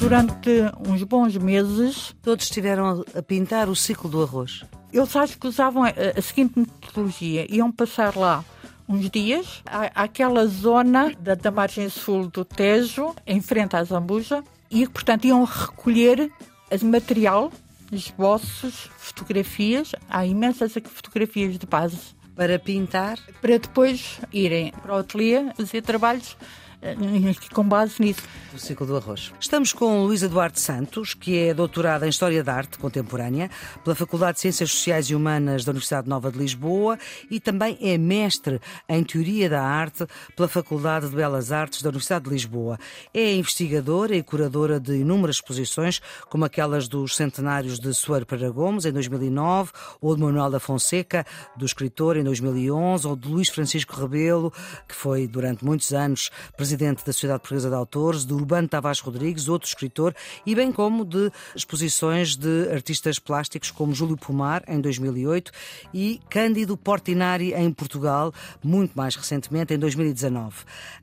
Durante uns bons meses, Todos estiveram a pintar o ciclo do arroz. eles acho que usavam a, a seguinte metodologia: iam passar lá uns dias, à- àquela zona da, da margem sul do Tejo, em frente à Zambuja, e, portanto, iam recolher material, esboços, fotografias, há imensas fotografias de base, Para pintar, para depois irem para o ateliê fazer trabalhos com base nisso. o ciclo do arroz. Estamos com Luísa Duarte Santos, que é doutorada em História da Arte Contemporânea pela Faculdade de Ciências Sociais e Humanas da Universidade Nova de Lisboa e também é mestre em Teoria da Arte pela Faculdade de Belas Artes da Universidade de Lisboa. É investigadora e curadora de inúmeras exposições, como aquelas dos centenários de Soeiro Pereira Gomes, em 2009, ou de Manuel da Fonseca, do escritor, em 2011, ou de Luís Francisco Rebelo, que foi durante muitos anos presidente da Sociedade Portuguesa de Autores, de Urbano Tavares Rodrigues, outro escritor, e bem como de exposições de artistas plásticos como Júlio Pomar, em 2008, e Cândido Portinari, em Portugal, muito mais recentemente, em 2019.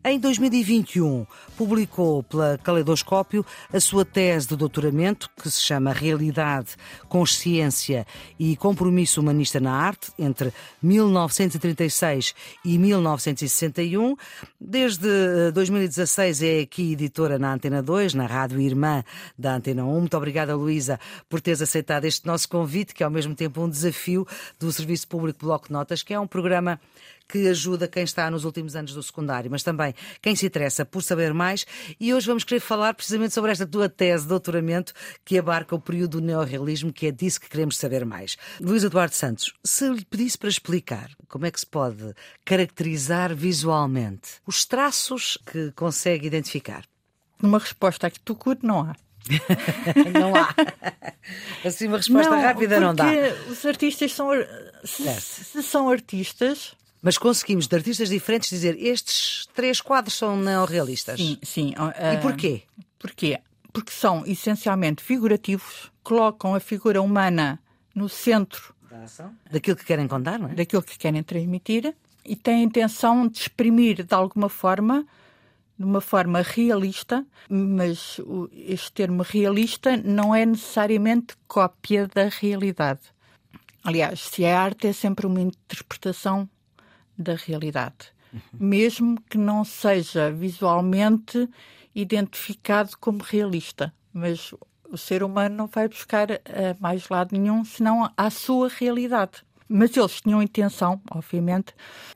Em 2021, publicou pela Caleidoscópio a sua tese de doutoramento, que se chama Realidade, Consciência e Compromisso Humanista na Arte, entre 1936 e 1961. Desde eh, 2016 é aqui editora na Antena 2, na Rádio Irmã da Antena 1. Muito obrigada, Luísa, por teres aceitado este nosso convite, que é ao mesmo tempo um desafio do Serviço Público Bloco Notas, que é um programa que ajuda quem está nos últimos anos do secundário, mas também quem se interessa por saber mais. E hoje vamos querer falar precisamente sobre esta tua tese de doutoramento que abarca o período do neorrealismo, que é disso que queremos saber mais. Luís Eduardo Santos, se lhe pedisse para explicar como é que se pode caracterizar visualmente os traços que consegue identificar. Uma resposta que tu curto não há. Não há. Assim, uma resposta rápida não dá. Porque os artistas são. Se, se são artistas. Mas conseguimos, de artistas diferentes, dizer estes três quadros são neorrealistas. Sim, sim. E porquê? Porquê? Porque são essencialmente figurativos, colocam a figura humana no centro Daquilo que querem contar, não é? daquilo que querem transmitir e têm a intenção de exprimir de alguma forma, de uma forma realista, mas o- este termo realista não é necessariamente cópia da realidade. Aliás, se é arte, é sempre uma interpretação da realidade, mesmo que não seja visualmente identificado como realista. Mas o ser humano não vai buscar a mais lado nenhum senão à sua realidade. Mas eles tinham a intenção, obviamente,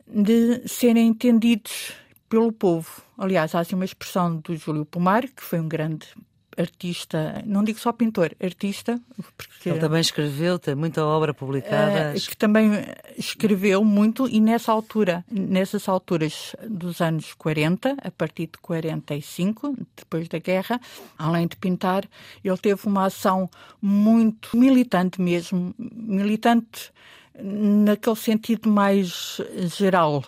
de serem entendidos pelo povo. Aliás, há assim uma expressão do Júlio Pomar, que foi um grande artista, não digo só pintor, artista, porque Ele também escreveu, tem muita obra publicada. eh, que também escreveu muito e nessa altura, nessas alturas dos anos 40, a partir de 45, depois da guerra, além de pintar, ele teve uma ação muito militante mesmo, militante naquele sentido mais geral.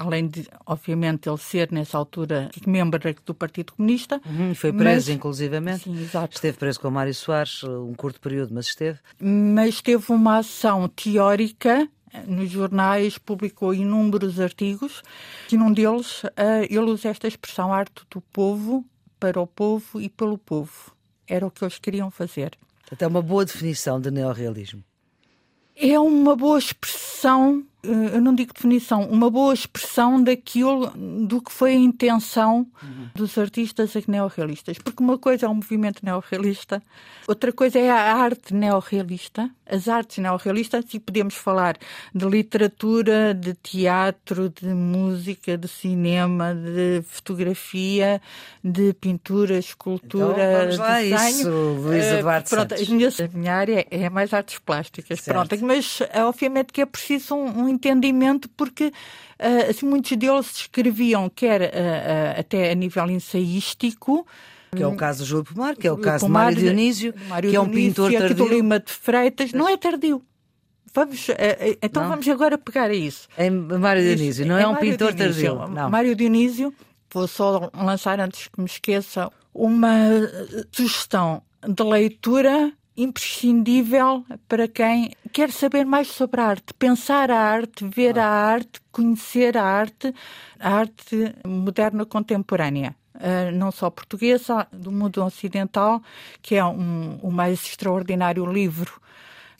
Além de, obviamente, ele ser, nessa altura, membro do Partido Comunista. Uhum, foi mas- preso, inclusivamente. Sim, exato. Esteve preso com o Mário Soares um curto período, mas esteve. mas teve uma ação teórica nos jornais, publicou inúmeros artigos, e num deles eh, ele usa esta expressão arte do povo, para o povo e pelo povo. Era o que eles queriam fazer. Até uma boa definição de neorrealismo. É uma boa expressão, eu não digo definição, uma boa expressão daquilo do que foi a intenção dos artistas neorrealistas. Porque uma coisa é o movimento neorrealista, outra coisa é a arte neorrealista, as artes neorrealistas, e podemos falar de literatura, de teatro, de música, de cinema, de fotografia, de pintura, escultura, Então, vamos lá desenho. isso, Luís Eh, Eduardo pronto, a minha, a minha área é mais artes plásticas. Certo. Pronto, mas eh, obviamente que é preciso um, um entendimento porque eh, assim, muitos deles escreviam quer eh, eh, até a nível ensaístico Que é o caso do Júlio Pomar, que é o o caso de Pomar Mário Dionísio, Mário que é um Dionísio, pintor aqui do tardio. Lima de Freitas. Não é tardio. Vamos, então Não? vamos agora pegar a isso. Em Mário Dionísio, não é, um Mário pintor Dionísio. tardio. Não. Mário Dionísio, vou só lançar antes que me esqueça, uma sugestão de leitura imprescindível para quem quer saber mais sobre a arte, pensar a arte, ver a arte, conhecer a arte, a arte moderna contemporânea. Uh, não só portuguesa, do mundo ocidental, que é um, o mais extraordinário livro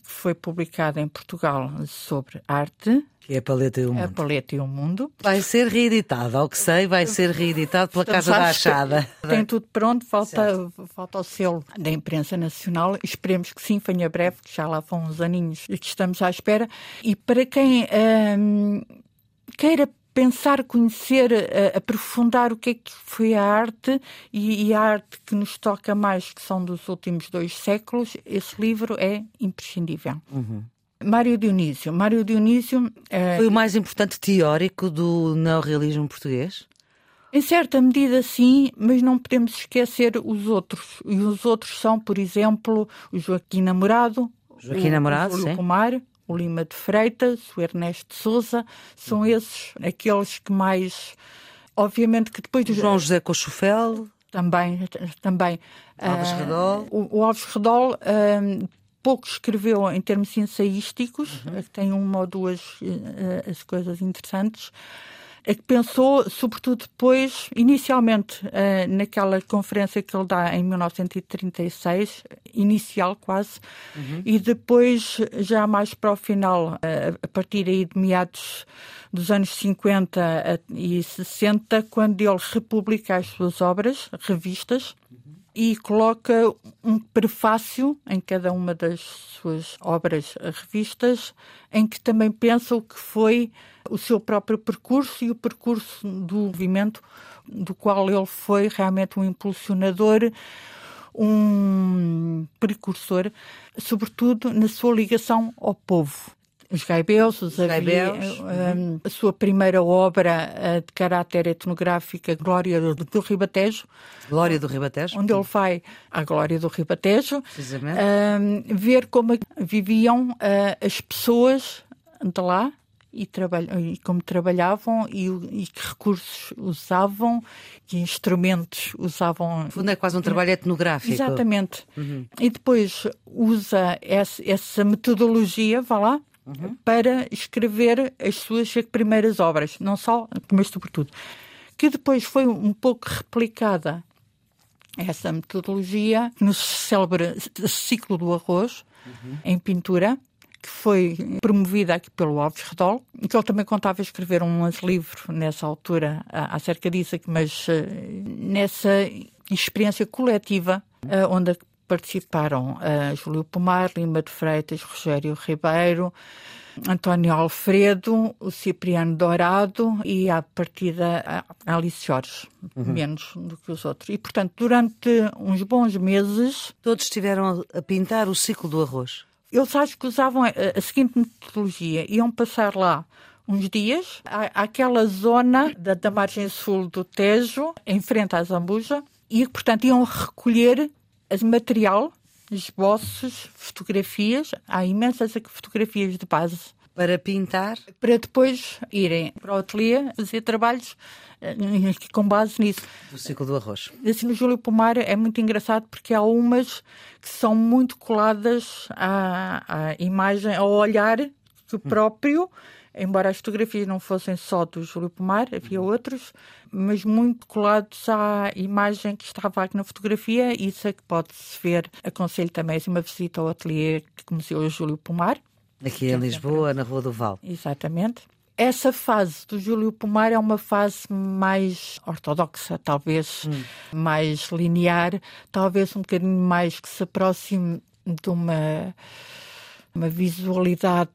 que foi publicado em Portugal sobre arte. Que é a Paleta e o Mundo. A Paleta e o Mundo. Vai ser reeditado, ao que sei, vai ser reeditado pela Casa da Achada. Tem tudo pronto, falta, falta o selo da imprensa nacional. Esperemos que sim, venha breve, que já lá vão uns aninhos e que estamos à espera. E para quem hum, queira pensar, conhecer, aprofundar o que é que foi a arte e, e, a arte que nos toca mais, que são dos últimos dois séculos, esse livro é imprescindível. Uhum. Mário Dionísio. Mário Dionísio é... foi o mais importante teórico do neorrealismo português? Em certa medida, sim, mas não podemos esquecer os outros. E os outros são, por exemplo, o Joaquim Namorado, Joaquim o, Namorado, o. Pomar, o Lima de Freitas, o Ernesto Souza, são esses aqueles que mais. Obviamente que depois. O João José Cochufel. Também, também. Alves Redol. Uh, o, o, Alves Redol uh, pouco escreveu em termos ensaísticos, uhum. tem uma ou duas uh, as coisas interessantes é que pensou, sobretudo depois, inicialmente uh, naquela conferência que ele dá em 1936, inicial quase, uhum. e depois, já mais para o final, uh, a partir aí de meados dos anos 50 e 60, quando ele republica as suas obras, revistas, e coloca um prefácio em cada uma das suas obras revistas, em que também pensa o que foi o seu próprio percurso e o percurso do movimento, do qual ele foi realmente um impulsionador, um precursor, sobretudo na sua ligação ao povo os Gaibeus, os, Gaibeus. Um, a sua primeira obra uh, de caráter etnográfico, Glória do, do Ribatejo. Glória do Ribatejo. Onde ele vai à Glória do Ribatejo. Um, ver como viviam uh, as pessoas de lá e, e como trabalhavam e, e, que recursos usavam, que instrumentos usavam. No fundo é quase um trabalho etnográfico. Exatamente. Uhum. E depois usa essa, essa metodologia, vá lá, uhum. para escrever as suas primeiras obras, não só, mas sobretudo, que depois foi um pouco replicada essa metodologia no célebre ciclo do arroz uhum. em pintura que foi promovida aqui pelo Alves Redol, que ele também contava escrever um livro nessa altura acerca disso, mas eh, nessa experiência coletiva, eh, onde participaram uh, Júlio Pomar, Lima de Freitas, Rogério Ribeiro, António Alfredo, o Cipriano Dourado e, à partida, a Alice Jorge, uhum. menos do que os outros. E, portanto, durante uns bons meses... Todos estiveram a pintar o ciclo do arroz? Eles acho que usavam a, a seguinte metodologia. Iam passar lá uns dias, àquela zona da, da margem sul do Tejo, em frente à Zambuja, e, portanto, iam recolher material, esboços, fotografias, há imensas fotografias de base. Para pintar? Para depois irem para o ateliê fazer trabalhos eh, com base nisso. Do ciclo do arroz. Assim, no Júlio Pomar é muito engraçado porque há umas que são muito coladas à, à imagem, ao olhar que próprio embora as fotografias não fossem só do Júlio Pomar, havia outros, mas muito colados à imagem que estava aqui na fotografia, isso é que pode-se ver. Aconselho também assim, uma visita ao ateliê que o Júlio Pomar. Aqui em Lisboa, na Rua do Val. Exatamente. Essa fase do Júlio Pomar é uma fase mais ortodoxa, talvez hum. mais linear, talvez um bocadinho mais que se aproxime de uma, uma visualidade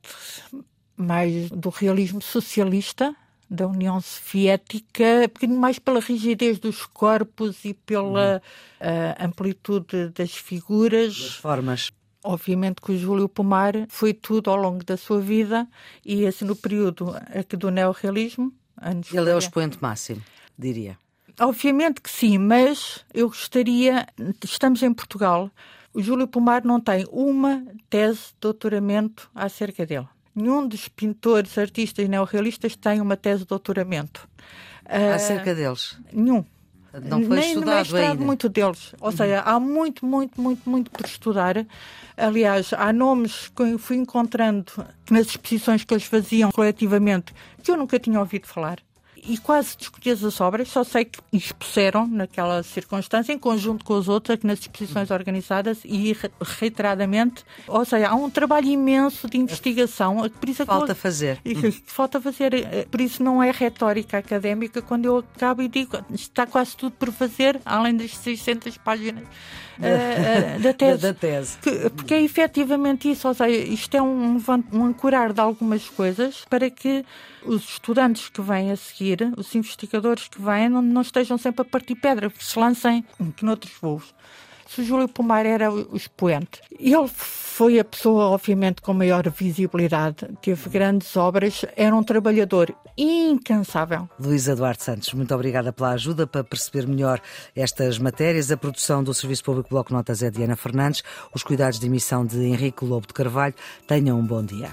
mais do realismo socialista da União Soviética, mais pela rigidez dos corpos e pela uh, amplitude das figuras. Das formas. Obviamente que o Júlio Pomar foi tudo ao longo da sua vida e assim no período aqui do neorrealismo. Anos Ele é o expoente máximo, diria. Obviamente que sim, mas eu gostaria. Estamos em Portugal. O Júlio Pomar não tem uma tese de doutoramento acerca dele. Nenhum dos pintores, artistas neorrealistas tem uma tese de doutoramento. Acerca uh, deles? Nenhum. Não foi Nem estudado ainda. muito deles. Ou seja, há muito, muito, muito, muito por estudar. Aliás, há nomes que eu fui encontrando nas exposições que eles faziam coletivamente que eu nunca tinha ouvido falar. E quase desconheço as obras, só sei que expuseram naquela circunstância, em conjunto com os outros, aqui nas exposições organizadas e re- reiteradamente. Ou seja, há um trabalho imenso de investigação. Por isso é que eu- Falta fazer. falta fazer, eh, por isso não é retórica académica quando eu acabo e digo está quase tudo por fazer, além das 600 páginas eh, eh, da tese. Da, da tese. Que- porque é efetivamente isso, ou seja, isto é um, um ancorar de algumas coisas para que os estudantes que vêm a seguir, os investigadores que vêm, não, não estejam sempre a partir pedra, se lancem noutros voos. Se o Júlio Pomar era o expoente, ele foi a pessoa, obviamente, com maior visibilidade, teve grandes obras, era um trabalhador incansável. Luísa Duarte Santos, muito obrigada pela ajuda para perceber melhor estas matérias. A produção do Serviço Público Bloco Notas é de Ana Fernandes, os cuidados de emissão de Henrique Lobo de Carvalho. Tenham um bom dia.